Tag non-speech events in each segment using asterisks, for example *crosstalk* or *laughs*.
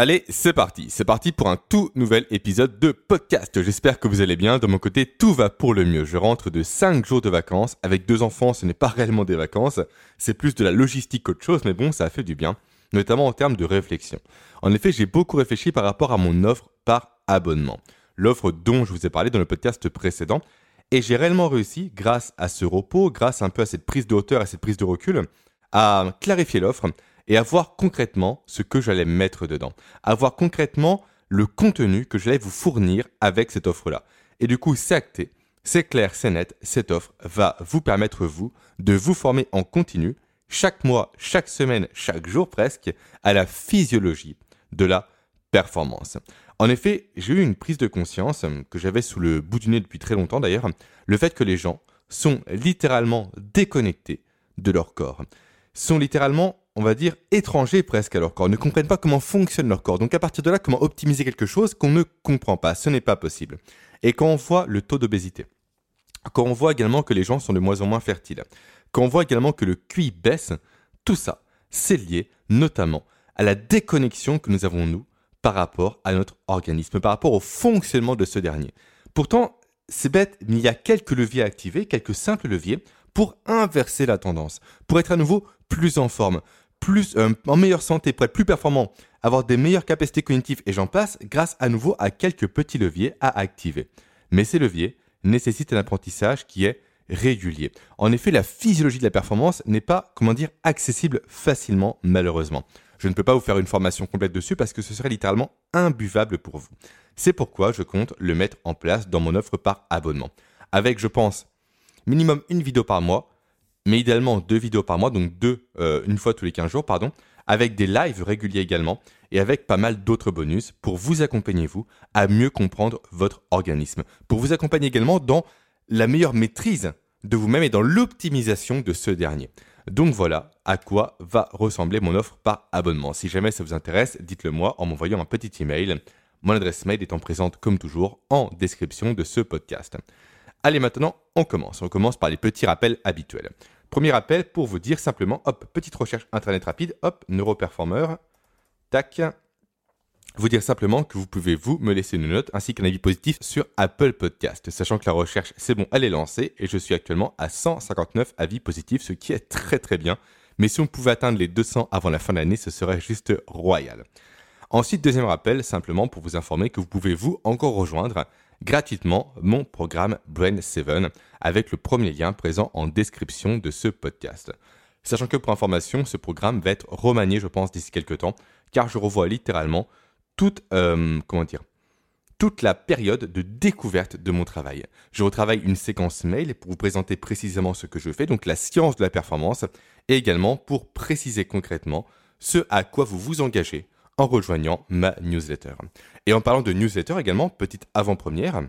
Allez, c'est parti. C'est parti pour un tout nouvel épisode de podcast. J'espère que vous allez bien. De mon côté, tout va pour le mieux. Je rentre de 5 jours de vacances. Avec deux enfants, ce n'est pas réellement des vacances. C'est plus de la logistique qu'autre chose, mais bon, ça a fait du bien. Notamment en termes de réflexion. En effet, j'ai beaucoup réfléchi par rapport à mon offre par abonnement. L'offre dont je vous ai parlé dans le podcast précédent. Et j'ai réellement réussi, grâce à ce repos, grâce un peu à cette prise de hauteur, à cette prise de recul, à clarifier l'offre et à voir concrètement ce que j'allais mettre dedans, à voir concrètement le contenu que j'allais vous fournir avec cette offre-là. Et du coup, c'est acté, c'est clair, c'est net, cette offre va vous permettre, vous, de vous former en continu, chaque mois, chaque semaine, chaque jour presque, à la physiologie de la performance. En effet, j'ai eu une prise de conscience, que j'avais sous le bout du nez depuis très longtemps d'ailleurs, le fait que les gens sont littéralement déconnectés de leur corps, sont littéralement on va dire, étrangers presque à leur corps, ne comprennent pas comment fonctionne leur corps. Donc à partir de là, comment optimiser quelque chose qu'on ne comprend pas, ce n'est pas possible. Et quand on voit le taux d'obésité, quand on voit également que les gens sont de moins en moins fertiles, quand on voit également que le QI baisse, tout ça, c'est lié notamment à la déconnexion que nous avons, nous, par rapport à notre organisme, par rapport au fonctionnement de ce dernier. Pourtant, c'est bête, il y a quelques leviers à activer, quelques simples leviers pour inverser la tendance, pour être à nouveau plus en forme, plus, euh, en meilleure santé, pour être plus performant, avoir des meilleures capacités cognitives et j'en passe, grâce à nouveau à quelques petits leviers à activer. Mais ces leviers nécessitent un apprentissage qui est régulier. En effet, la physiologie de la performance n'est pas, comment dire, accessible facilement, malheureusement. Je ne peux pas vous faire une formation complète dessus parce que ce serait littéralement imbuvable pour vous. C'est pourquoi je compte le mettre en place dans mon offre par abonnement. Avec, je pense, minimum une vidéo par mois, mais idéalement deux vidéos par mois, donc deux euh, une fois tous les 15 jours, pardon, avec des lives réguliers également et avec pas mal d'autres bonus pour vous accompagner, vous, à mieux comprendre votre organisme, pour vous accompagner également dans la meilleure maîtrise de vous-même et dans l'optimisation de ce dernier. Donc voilà à quoi va ressembler mon offre par abonnement. Si jamais ça vous intéresse, dites-le moi en m'envoyant un petit email. Mon adresse mail étant présente comme toujours en description de ce podcast. Allez maintenant, on commence. On commence par les petits rappels habituels. Premier appel pour vous dire simplement, hop, petite recherche internet rapide, hop, neuroperformer, tac. Vous dire simplement que vous pouvez vous me laisser une note ainsi qu'un avis positif sur Apple Podcast, sachant que la recherche c'est bon, elle est lancée et je suis actuellement à 159 avis positifs, ce qui est très très bien. Mais si on pouvait atteindre les 200 avant la fin de l'année, ce serait juste royal. Ensuite, deuxième rappel, simplement pour vous informer que vous pouvez vous encore rejoindre gratuitement mon programme Brain 7 avec le premier lien présent en description de ce podcast. Sachant que pour information, ce programme va être remanié, je pense, d'ici quelques temps, car je revois littéralement toute, euh, comment dire, toute la période de découverte de mon travail. Je retravaille une séquence mail pour vous présenter précisément ce que je fais, donc la science de la performance, et également pour préciser concrètement ce à quoi vous vous engagez en rejoignant ma newsletter. Et en parlant de newsletter également, petite avant-première,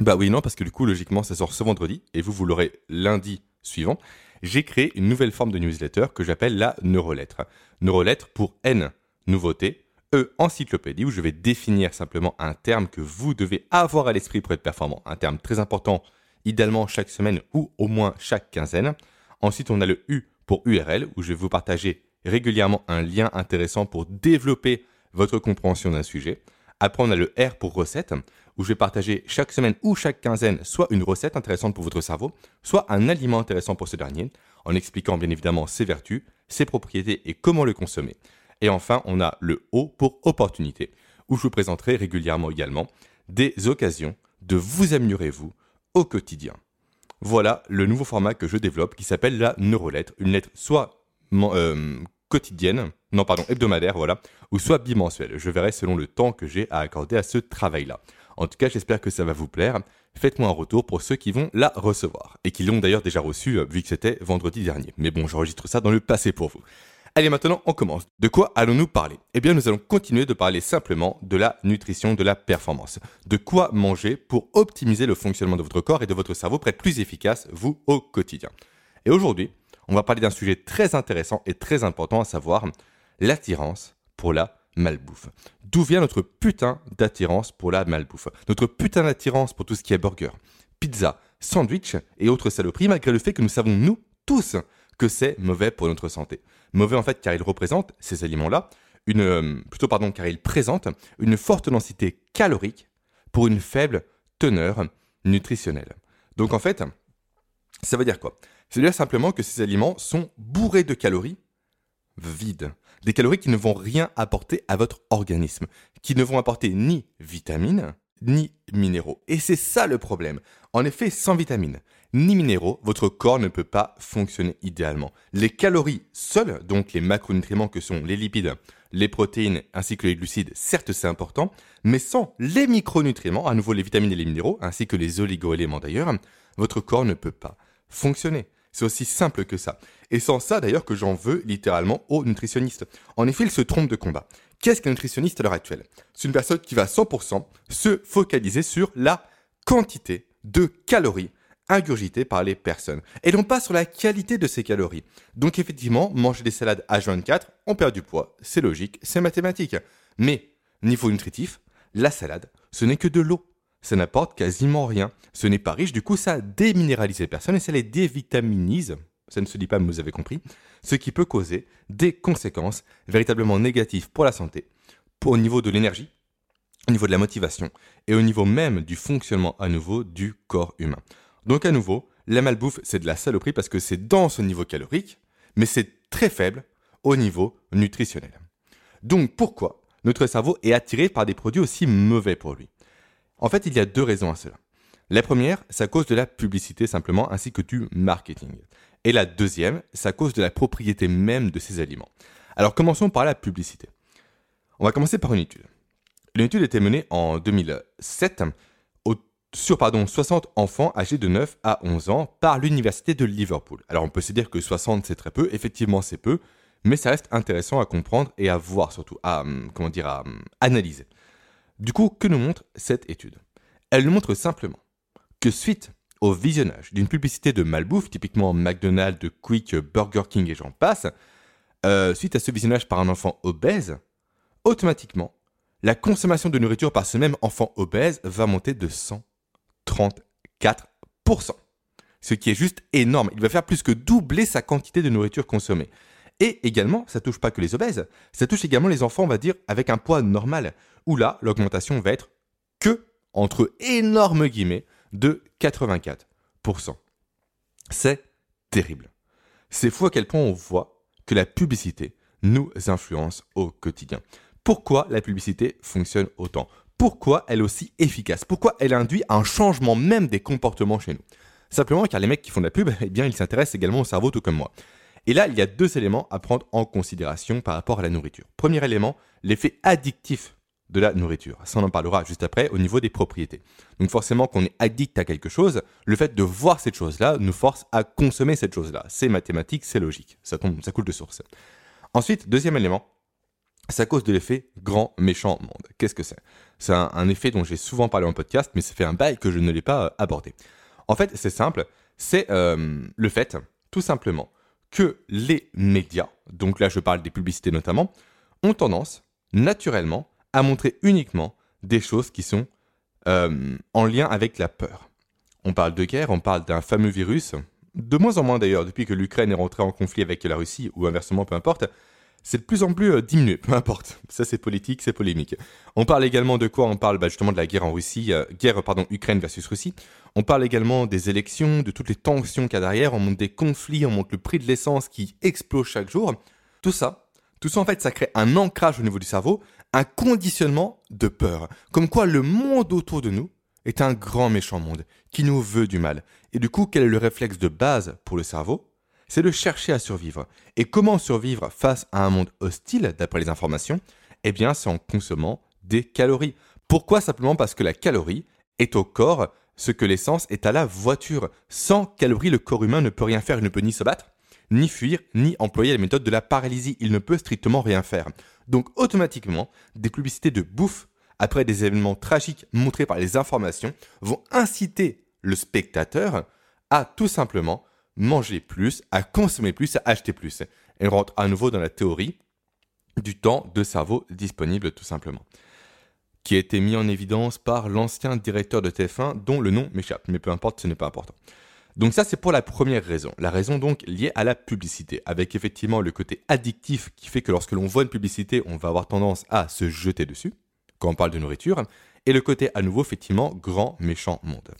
bah oui, non, parce que du coup, logiquement, ça sort ce vendredi, et vous, vous l'aurez lundi suivant, j'ai créé une nouvelle forme de newsletter que j'appelle la neurolettre. Neurolettre pour N, nouveauté, E, encyclopédie, où je vais définir simplement un terme que vous devez avoir à l'esprit pour être performant. Un terme très important, idéalement chaque semaine ou au moins chaque quinzaine. Ensuite, on a le U pour URL, où je vais vous partager régulièrement un lien intéressant pour développer votre compréhension d'un sujet. Après, on a le R pour recette, où je vais partager chaque semaine ou chaque quinzaine soit une recette intéressante pour votre cerveau, soit un aliment intéressant pour ce dernier, en expliquant bien évidemment ses vertus, ses propriétés et comment le consommer. Et enfin, on a le O pour opportunité, où je vous présenterai régulièrement également des occasions de vous améliorer vous au quotidien. Voilà le nouveau format que je développe qui s'appelle la neurolettre, une lettre soit euh, quotidienne, non pardon, hebdomadaire, voilà, ou soit bimensuelle. Je verrai selon le temps que j'ai à accorder à ce travail-là. En tout cas, j'espère que ça va vous plaire. Faites-moi un retour pour ceux qui vont la recevoir et qui l'ont d'ailleurs déjà reçue euh, vu que c'était vendredi dernier. Mais bon, j'enregistre ça dans le passé pour vous. Allez, maintenant, on commence. De quoi allons-nous parler? Eh bien, nous allons continuer de parler simplement de la nutrition, de la performance. De quoi manger pour optimiser le fonctionnement de votre corps et de votre cerveau pour être plus efficace, vous, au quotidien. Et aujourd'hui, on va parler d'un sujet très intéressant et très important, à savoir l'attirance pour la malbouffe. D'où vient notre putain d'attirance pour la malbouffe? Notre putain d'attirance pour tout ce qui est burger, pizza, sandwich et autres saloperies, malgré le fait que nous savons, nous, tous, que c'est mauvais pour notre santé. Mauvais en fait car il représente, ces aliments-là, une, euh, plutôt pardon, car il présente une forte densité calorique pour une faible teneur nutritionnelle. Donc en fait, ça veut dire quoi? Ça veut dire simplement que ces aliments sont bourrés de calories vides. Des calories qui ne vont rien apporter à votre organisme, qui ne vont apporter ni vitamines, ni minéraux. Et c'est ça le problème. En effet, sans vitamines ni minéraux, votre corps ne peut pas fonctionner idéalement. Les calories seules, donc les macronutriments que sont les lipides, les protéines ainsi que les glucides, certes c'est important, mais sans les micronutriments, à nouveau les vitamines et les minéraux, ainsi que les oligoéléments d'ailleurs, votre corps ne peut pas fonctionner. C'est aussi simple que ça. Et sans ça, d'ailleurs, que j'en veux littéralement aux nutritionnistes. En effet, ils se trompent de combat. Qu'est-ce qu'un nutritionniste à l'heure actuelle? C'est une personne qui va 100% se focaliser sur la quantité de calories ingurgitées par les personnes, et non pas sur la qualité de ces calories. Donc effectivement, manger des salades H24, on perd du poids, c'est logique, c'est mathématique. Mais, niveau nutritif, la salade, ce n'est que de l'eau ça n'apporte quasiment rien. Ce n'est pas riche, du coup ça déminéralise les personnes et ça les dévitaminise, ça ne se dit pas mais vous avez compris, ce qui peut causer des conséquences véritablement négatives pour la santé, au niveau de l'énergie, au niveau de la motivation et au niveau même du fonctionnement à nouveau du corps humain. Donc à nouveau, la malbouffe c'est de la saloperie parce que c'est dans ce niveau calorique, mais c'est très faible au niveau nutritionnel. Donc pourquoi notre cerveau est attiré par des produits aussi mauvais pour lui? En fait, il y a deux raisons à cela. La première, c'est à cause de la publicité simplement, ainsi que du marketing. Et la deuxième, c'est à cause de la propriété même de ces aliments. Alors commençons par la publicité. On va commencer par une étude. Une étude était menée en 2007 sur pardon, 60 enfants âgés de 9 à 11 ans par l'université de Liverpool. Alors on peut se dire que 60 c'est très peu, effectivement c'est peu, mais ça reste intéressant à comprendre et à voir surtout, à, hum, comment dire, à hum, analyser. Du coup, que nous montre cette étude? Elle nous montre simplement que suite au visionnage d'une publicité de malbouffe, typiquement McDonald's, Quick, Burger King et j'en passe, euh, suite à ce visionnage par un enfant obèse, automatiquement, la consommation de nourriture par ce même enfant obèse va monter de 134%. Ce qui est juste énorme. Il va faire plus que doubler sa quantité de nourriture consommée. Et également, ça touche pas que les obèses, ça touche également les enfants, on va dire, avec un poids normal où là, l'augmentation va être que, entre énormes guillemets, de 84%. C'est terrible. C'est fou à quel point on voit que la publicité nous influence au quotidien. Pourquoi la publicité fonctionne autant? Pourquoi elle est aussi efficace? Pourquoi elle induit un changement même des comportements chez nous? Simplement car les mecs qui font de la pub, *laughs* eh bien, ils s'intéressent également au cerveau tout comme moi. Et là, il y a deux éléments à prendre en considération par rapport à la nourriture. Premier élément, l'effet addictif de la nourriture. Ça, on en parlera juste après au niveau des propriétés. Donc forcément, qu'on est addict à quelque chose, le fait de voir cette chose-là nous force à consommer cette chose-là. C'est mathématique, c'est logique. Ça, tombe, ça coule de source. Ensuite, deuxième élément, c'est à cause de l'effet grand méchant monde. Qu'est-ce que c'est? C'est un, effet dont j'ai souvent parlé en podcast, mais ça fait un bail que je ne l'ai pas euh, abordé. En fait, c'est simple, c'est euh, le fait, tout simplement, que les médias, donc là je parle des publicités notamment, ont tendance, naturellement, à montrer uniquement des choses qui sont euh, en lien avec la peur. On parle de guerre, on parle d'un fameux virus, de moins en moins d'ailleurs, depuis que l'Ukraine est rentrée en conflit avec la Russie, ou inversement, peu importe, c'est de plus en plus euh, diminué, peu importe. *laughs* Ça c'est politique, c'est polémique. On parle également de quoi? On parle bah, justement de la guerre en Russie, euh, guerre pardon, Ukraine versus Russie. On parle également des élections, de toutes les tensions qu'il y a derrière, on monte des conflits, on monte le prix de l'essence qui explose chaque jour. Tout ça, tout ça en fait, ça crée un ancrage au niveau du cerveau un conditionnement de peur. Comme quoi le monde autour de nous est un grand méchant monde qui nous veut du mal. Et du coup, quel est le réflexe de base pour le cerveau? C'est de chercher à survivre. Et comment survivre face à un monde hostile, d'après les informations? Eh bien, c'est en consommant des calories. Pourquoi? Simplement parce que la calorie est au corps ce que l'essence est à la voiture. Sans calories, le corps humain ne peut rien faire, il ne peut ni se battre, ni fuir, ni employer la méthode de la paralysie. Il ne peut strictement rien faire. Donc automatiquement, des publicités de bouffe, après des événements tragiques montrés par les informations, vont inciter le spectateur à tout simplement manger plus, à consommer plus, à acheter plus. Et rentre à nouveau dans la théorie du temps de cerveau disponible tout simplement, qui a été mis en évidence par l'ancien directeur de TF1 dont le nom m'échappe, mais peu importe, ce n'est pas important. Donc ça, c'est pour la première raison. La raison donc liée à la publicité, avec effectivement le côté addictif qui fait que lorsque l'on voit une publicité, on va avoir tendance à se jeter dessus, quand on parle de nourriture, et le côté à nouveau, effectivement, grand méchant monde.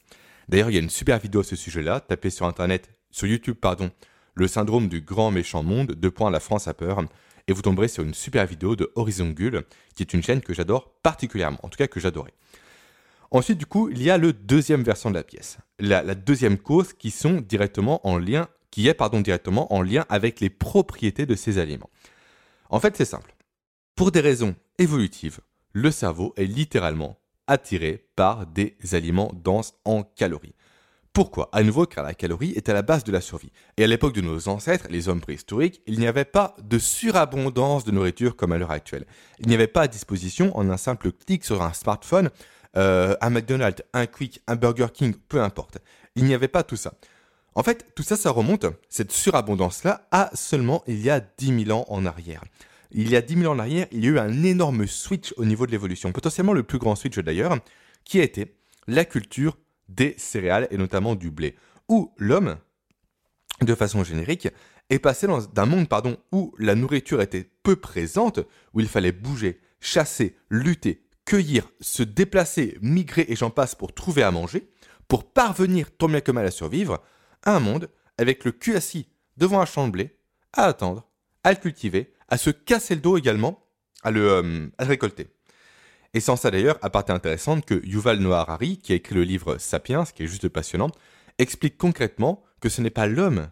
D'ailleurs, il y a une super vidéo à ce sujet-là, tapez sur Internet, sur YouTube, pardon, le syndrome du grand méchant monde, deux points, la France a peur, et vous tomberez sur une super vidéo de Horizon Gull, qui est une chaîne que j'adore particulièrement, en tout cas que j'adorais. Ensuite, du coup, il y a le deuxième versant de la pièce. La, deuxième cause qui est pardon directement en lien avec les propriétés de ces aliments. En fait, c'est simple. Pour des raisons évolutives, le cerveau est littéralement attiré par des aliments denses en calories. Pourquoi? À nouveau, car la calorie est à la base de la survie. Et à l'époque de nos ancêtres, les hommes préhistoriques, il n'y avait pas de surabondance de nourriture comme à l'heure actuelle. Il n'y avait pas à disposition, en un simple clic sur un smartphone, euh, un McDonald's, un Quick, un Burger King, peu importe. Il n'y avait pas tout ça. En fait, tout ça, ça remonte, cette surabondance-là, à seulement il y a 10 000 ans en arrière. Il y a 10 000 ans en arrière, il y a eu un énorme switch au niveau de l'évolution, potentiellement le plus grand switch d'ailleurs, qui a été la culture des céréales et notamment du blé, où l'homme, de façon générique, est passé d'un monde pardon, où la nourriture était peu présente, où il fallait bouger, chasser, lutter, cueillir, se déplacer, migrer et j'en passe pour trouver à manger, pour parvenir tant bien que mal à survivre, à un monde avec le cul assis devant un champ de blé, à attendre, à le cultiver, à se casser le dos également, à le, euh, à récolter. Et sans ça d'ailleurs, à part intéressante que Yuval Noah Harari, qui a écrit le livre Sapiens, qui est juste passionnant, explique concrètement que ce n'est pas l'homme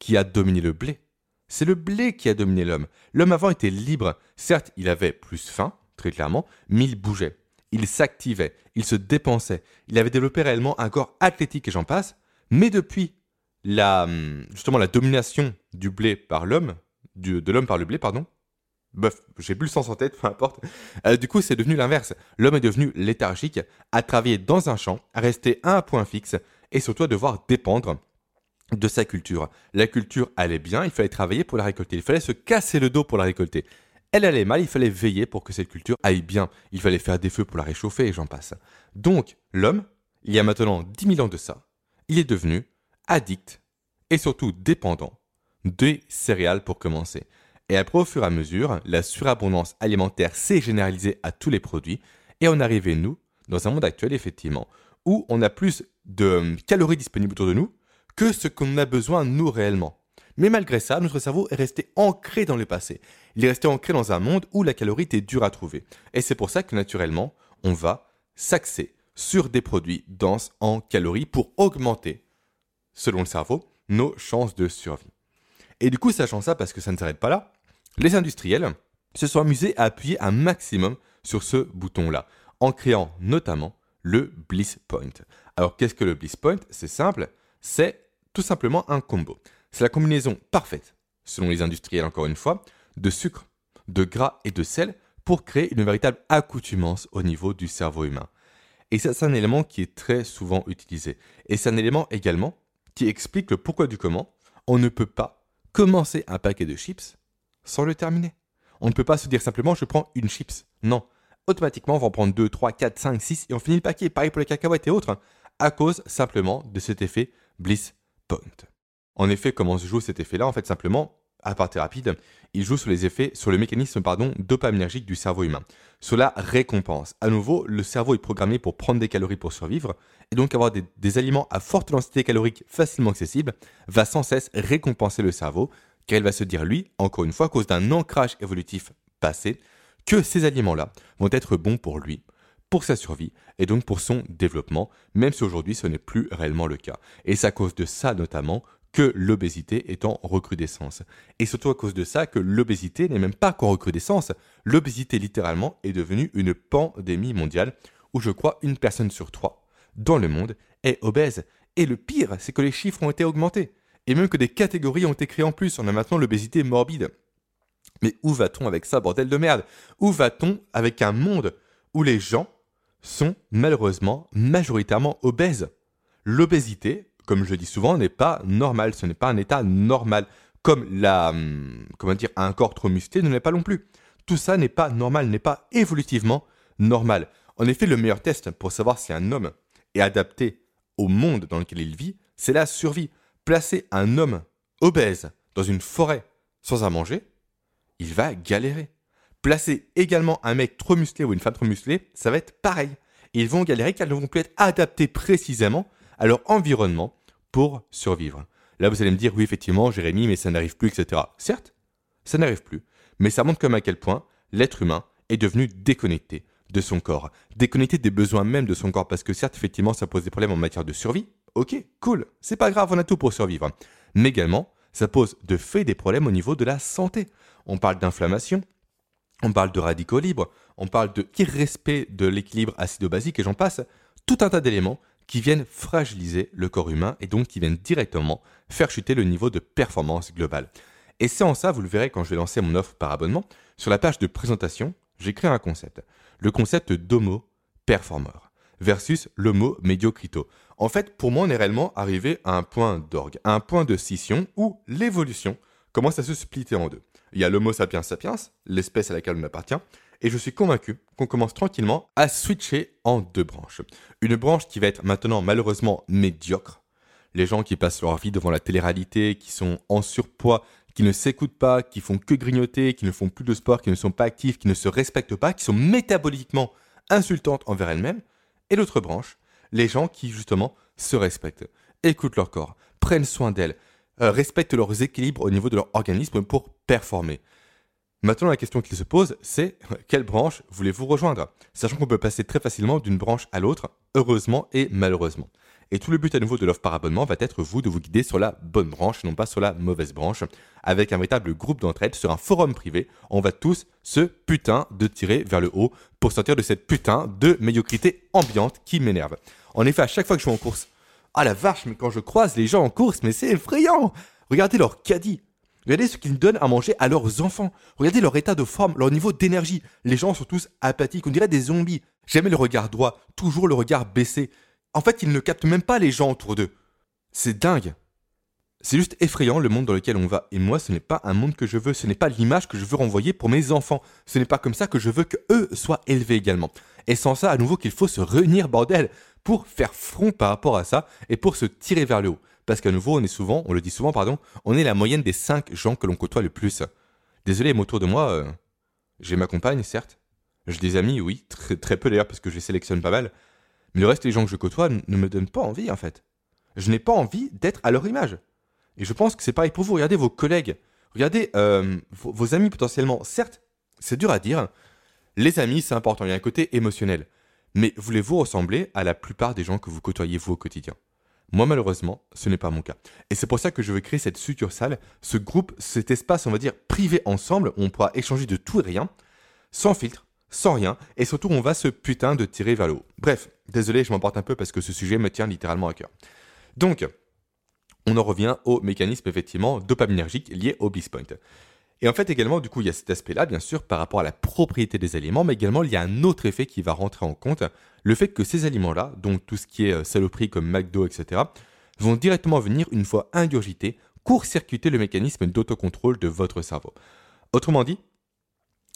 qui a dominé le blé, c'est le blé qui a dominé l'homme. L'homme avant était libre, certes il avait plus faim, très clairement, mais il bougeait, il s'activait, il se dépensait, il avait développé réellement un corps athlétique et j'en passe, mais depuis la, hum, justement la domination du blé par l'homme, de l'homme par le blé, pardon, Bof, j'ai plus le sens en tête, peu importe. Euh, du coup, c'est devenu l'inverse. L'homme est devenu léthargique, à travailler dans un champ, à rester à un point fixe, et surtout à devoir dépendre de sa culture. La culture allait bien, il fallait travailler pour la récolter. Il fallait se casser le dos pour la récolter. Elle allait mal, il fallait veiller pour que cette culture aille bien. Il fallait faire des feux pour la réchauffer, et j'en passe. Donc, l'homme, il y a maintenant 10 000 ans de ça, il est devenu addict, et surtout dépendant, des céréales pour commencer. Et après, au fur et à mesure, la surabondance alimentaire s'est généralisée à tous les produits, et on arrivait, nous, dans un monde actuel, effectivement, où on a plus de euh, calories disponibles autour de nous que ce qu'on a besoin, nous, réellement. Mais malgré ça, notre cerveau est resté ancré dans le passé. Il est resté ancré dans un monde où la calorie était dure à trouver. Et c'est pour ça que, naturellement, on va s'axer sur des produits denses en calories pour augmenter, selon le cerveau, nos chances de survie. Et du coup, sachant ça, parce que ça ne s'arrête pas là, les industriels se sont amusés à appuyer un maximum sur ce bouton-là, en créant notamment le Bliss Point. Alors qu'est-ce que le Bliss Point? C'est simple, c'est tout simplement un combo. C'est la combinaison parfaite, selon les industriels encore une fois, de sucre, de gras et de sel pour créer une véritable accoutumance au niveau du cerveau humain. Et ça, c'est un élément qui est très souvent utilisé. Et c'est un élément également qui explique le pourquoi du comment on ne peut pas commencer un paquet de chips sans le terminer. On ne peut pas se dire simplement je prends une chips. Non. Automatiquement, on va en prendre 2, 3, 4, 5, 6 et on finit le paquet. Pareil pour les cacahuètes et autres. À cause simplement de cet effet Bliss Point. En effet, comment se joue cet effet-là? En fait, simplement, à partie rapide, il joue sur les effets, sur le mécanisme pardon, dopaminergique du cerveau humain. Cela récompense. À nouveau, le cerveau est programmé pour prendre des calories pour survivre, et donc avoir des, des aliments à forte densité calorique facilement accessibles va sans cesse récompenser le cerveau, car il va se dire, lui, encore une fois, à cause d'un ancrage évolutif passé, que ces aliments-là vont être bons pour lui, pour sa survie et donc pour son développement, même si aujourd'hui ce n'est plus réellement le cas. Et c'est à cause de ça notamment que l'obésité est en recrudescence. Et surtout à cause de ça que l'obésité n'est même pas qu'en recrudescence, l'obésité littéralement est devenue une pandémie mondiale où je crois une personne sur trois dans le monde est obèse. Et le pire, c'est que les chiffres ont été augmentés et même que des catégories ont été créées en plus. On a maintenant l'obésité morbide. Mais où va-t-on avec ça, bordel de merde? Où va-t-on avec un monde où les gens sont malheureusement majoritairement obèses? L'obésité, comme je dis souvent, n'est pas normale. Ce n'est pas un état normal. Comme la, hum, comment dire, un corps trop musclé ne l'est pas non plus. Tout ça n'est pas normal, n'est pas évolutivement normal. En effet, le meilleur test pour savoir si un homme est adapté au monde dans lequel il vit, c'est la survie. Placer un homme obèse dans une forêt sans à manger, il va galérer. Placer également un mec trop musclé ou une femme trop musclée, ça va être pareil. Ils vont galérer car ils ne vont plus être adaptés précisément à leur environnement pour survivre. Là, vous allez me dire, oui, effectivement, Jérémy, mais ça n'arrive plus, etc. Certes, ça n'arrive plus, mais ça montre comme à quel point l'être humain est devenu déconnecté de son corps, déconnecté des besoins même de son corps, parce que certes, effectivement, ça pose des problèmes en matière de survie. Ok, cool, c'est pas grave, on a tout pour survivre. Mais également, ça pose de fait des problèmes au niveau de la santé. On parle d'inflammation, on parle de radicaux libres, on parle de irrespect de l'équilibre acido-basique et j'en passe, tout un tas d'éléments qui viennent fragiliser le corps humain et donc qui viennent directement faire chuter le niveau de performance globale. Et c'est en ça, vous le verrez quand je vais lancer mon offre par abonnement, sur la page de présentation, j'ai créé un concept. Le concept d'homo performer versus l'homo mediocrito. En fait, pour moi, on est réellement arrivé à un point d'orgue, à un point de scission où l'évolution commence à se splitter en deux. Il y a l'homo sapiens sapiens, l'espèce à laquelle on appartient, et je suis convaincu qu'on commence tranquillement à switcher en deux branches. Une branche qui va être maintenant malheureusement médiocre, les gens qui passent leur vie devant la télé-réalité, qui sont en surpoids, qui ne s'écoutent pas, qui font que grignoter, qui ne font plus de sport, qui ne sont pas actifs, qui ne se respectent pas, qui sont métaboliquement insultantes envers elles-mêmes. Et l'autre branche, les gens qui justement se respectent, écoutent leur corps, prennent soin d'elles, euh, respectent leurs équilibres au niveau de leur organisme pour performer. Maintenant, la question qui se pose, c'est *laughs* quelle branche voulez-vous rejoindre? Sachant qu'on peut passer très facilement d'une branche à l'autre, heureusement et malheureusement. Et tout le but à nouveau de l'offre par abonnement va être vous de vous guider sur la bonne branche, non pas sur la mauvaise branche, avec un véritable groupe d'entraide sur un forum privé. On va tous se putain de tirer vers le haut pour sortir de cette putain de médiocrité ambiante qui m'énerve. En effet, à chaque fois que je suis en course, ah la vache, mais quand je croise les gens en course, mais c'est effrayant Regardez leur caddie Regardez ce qu'ils donnent à manger à leurs enfants. Regardez leur état de forme, leur niveau d'énergie. Les gens sont tous apathiques, on dirait des zombies. Jamais le regard droit, toujours le regard baissé. En fait, ils ne captent même pas les gens autour d'eux. C'est dingue. C'est juste effrayant le monde dans lequel on va. Et moi, ce n'est pas un monde que je veux, ce n'est pas l'image que je veux renvoyer pour mes enfants. Ce n'est pas comme ça que je veux qu'eux soient élevés également. Et sans ça, à nouveau, qu'il faut se réunir, bordel, pour faire front par rapport à ça et pour se tirer vers le haut. Parce qu'à nouveau, on est souvent, on le dit souvent, pardon, on est la moyenne des 5 gens que l'on côtoie le plus. Désolé, mais autour de moi, euh, j'ai ma compagne, certes. J'ai des amis, oui, très, peu d'ailleurs, parce que je les sélectionne pas mal. Mais le reste des gens que je côtoie ne me donnent pas envie, en fait. Je n'ai pas envie d'être à leur image. Et je pense que c'est pareil pour vous. Regardez vos collègues. Regardez euh, vos, amis potentiellement. Certes, c'est dur à dire. Les amis, c'est important. Il y a un côté émotionnel. Mais voulez-vous ressembler à la plupart des gens que vous côtoyez vous au quotidien? Moi, malheureusement, ce n'est pas mon cas. Et c'est pour ça que je veux créer cette succursale, ce groupe, cet espace, on va dire, privé ensemble, où on pourra échanger de tout et rien, sans filtre, sans rien, et surtout on va se putain de tirer vers le haut. Bref, désolé, je m'emporte un peu parce que ce sujet me tient littéralement à cœur. Donc, on en revient au mécanisme effectivement dopaminergique lié au Bliss Point. Et en fait également, du coup, il y a cet aspect-là, bien sûr, par rapport à la propriété des aliments, mais également il y a un autre effet qui va rentrer en compte, le fait que ces aliments-là, donc tout ce qui est euh, saloperie comme McDo, etc., vont directement venir, une fois ingurgités, court-circuiter le mécanisme d'autocontrôle de votre cerveau. Autrement dit,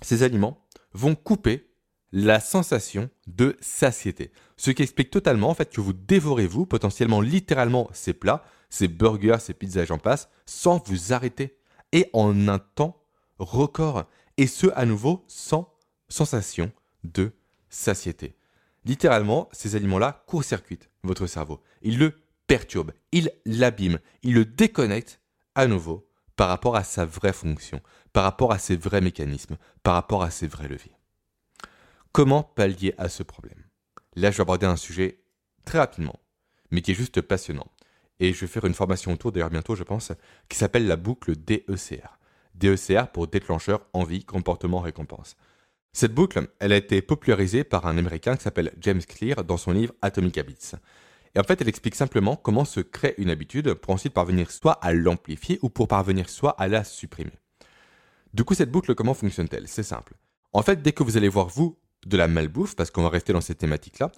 ces aliments vont couper la sensation de satiété. Ce qui explique totalement en fait que vous dévorez vous potentiellement littéralement ces plats, ces burgers, ces pizzas j'en passe sans vous arrêter et en un temps record et ce à nouveau sans sensation de satiété. Littéralement, ces aliments-là court-circuitent votre cerveau. Ils le perturbent, ils l'abîment, ils le déconnectent à nouveau par rapport à sa vraie fonction, par rapport à ses vrais mécanismes, par rapport à ses vrais leviers. Comment pallier à ce problème? Là, je vais aborder un sujet très rapidement, mais qui est juste passionnant. Et je vais faire une formation autour, d'ailleurs bientôt, je pense, qui s'appelle la boucle DECR. DECR pour déclencheur, envie, comportement, récompense. Cette boucle, elle a été popularisée par un Américain qui s'appelle James Clear dans son livre Atomic Habits. Et en fait, elle explique simplement comment se crée une habitude pour ensuite parvenir soit à l'amplifier ou pour parvenir soit à la supprimer. Du coup, cette boucle, comment fonctionne-t-elle? C'est simple. En fait, dès que vous allez voir, vous, de la malbouffe, parce qu'on va rester dans cette thématique-là,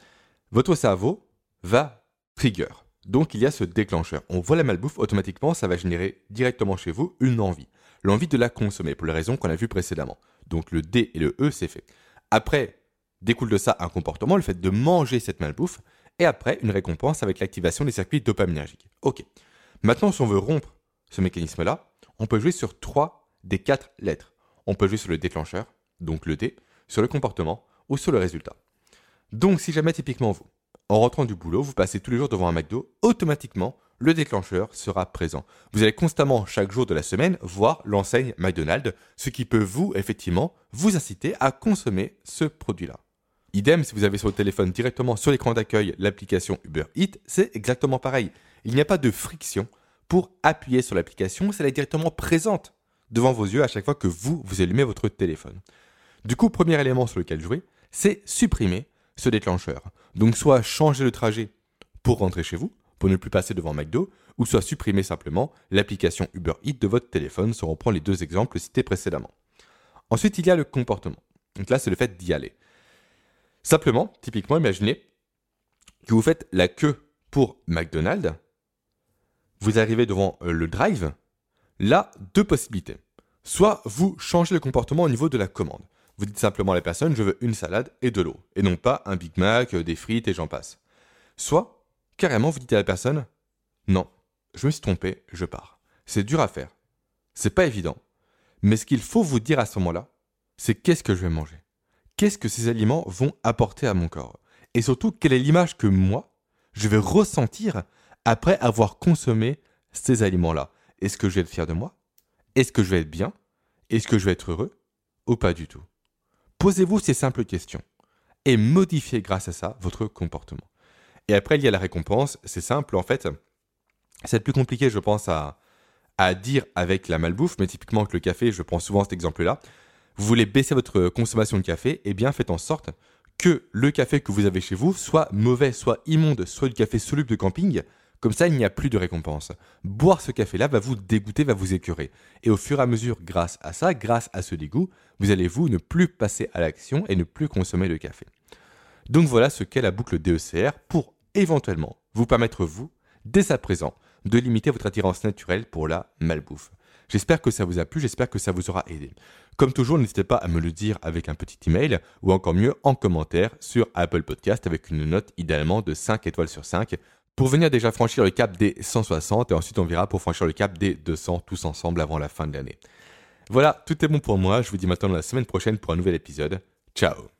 votre cerveau va trigger. Donc, il y a ce déclencheur. On voit la malbouffe, automatiquement, ça va générer directement chez vous une envie. L'envie de la consommer, pour les raisons qu'on a vues précédemment. Donc, le D et le E, c'est fait. Après, découle de ça un comportement, le fait de manger cette malbouffe, et après une récompense avec l'activation des circuits dopaminergiques. Ok. Maintenant, si on veut rompre ce mécanisme-là, on peut jouer sur trois des quatre lettres. On peut jouer sur le déclencheur, donc le D, sur le comportement ou sur le résultat. Donc si jamais typiquement vous, en rentrant du boulot, vous passez tous les jours devant un McDo, automatiquement, le déclencheur sera présent. Vous allez constamment, chaque jour de la semaine, voir l'enseigne McDonald's, ce qui peut vous, effectivement, vous inciter à consommer ce produit-là. Idem, si vous avez sur votre téléphone directement sur l'écran d'accueil l'application Uber Eats, c'est exactement pareil. Il n'y a pas de friction pour appuyer sur l'application, c'est directement présente devant vos yeux à chaque fois que vous, vous allumez votre téléphone. Du coup, premier élément sur lequel jouer, c'est supprimer ce déclencheur. Donc soit changer le trajet pour rentrer chez vous, pour ne plus passer devant McDo, ou soit supprimer simplement l'application Uber Eats de votre téléphone, si on reprend les deux exemples cités précédemment. Ensuite, il y a le comportement. Donc là, c'est le fait d'y aller. Simplement, typiquement, imaginez que vous faites la queue pour McDonald's, vous arrivez devant euh, le drive, là, deux possibilités. Soit vous changez le comportement au niveau de la commande. Vous dites simplement à la personne, je veux une salade et de l'eau, et non pas un Big Mac, euh, des frites et j'en passe. Soit, carrément, vous dites à la personne, non, je me suis trompé, je pars. C'est dur à faire. C'est pas évident. Mais ce qu'il faut vous dire à ce moment-là, c'est qu'est-ce que je vais manger? Qu'est-ce que ces aliments vont apporter à mon corps? Et surtout, quelle est l'image que moi, je vais ressentir après avoir consommé ces aliments-là? Est-ce que je vais être fier de moi? Est-ce que je vais être bien? Est-ce que je vais être heureux? Ou pas du tout? Posez-vous ces simples questions et modifiez grâce à ça votre comportement. Et après, il y a la récompense. C'est simple, en fait. C'est plus compliqué, je pense, à, dire avec la malbouffe, mais typiquement avec le café, je prends souvent cet exemple-là. Vous voulez baisser votre consommation de café, et eh bien faites en sorte que le café que vous avez chez vous soit mauvais, soit immonde, soit du café soluble de camping, comme ça, il n'y a plus de récompense. Boire ce café-là va vous dégoûter, va vous écœurer. Et au fur et à mesure, grâce à ça, grâce à ce dégoût, vous allez vous ne plus passer à l'action et ne plus consommer le café. Donc voilà ce qu'est la boucle DECR pour éventuellement vous permettre, vous, dès à présent, de limiter votre attirance naturelle pour la malbouffe. J'espère que ça vous a plu, j'espère que ça vous aura aidé. Comme toujours, n'hésitez pas à me le dire avec un petit email ou encore mieux en commentaire sur Apple Podcast avec une note idéalement de 5 étoiles sur 5 pour venir déjà franchir le cap des 160 et ensuite on verra pour franchir le cap des 200 tous ensemble avant la fin de l'année. Voilà, tout est bon pour moi, je vous dis maintenant la semaine prochaine pour un nouvel épisode. Ciao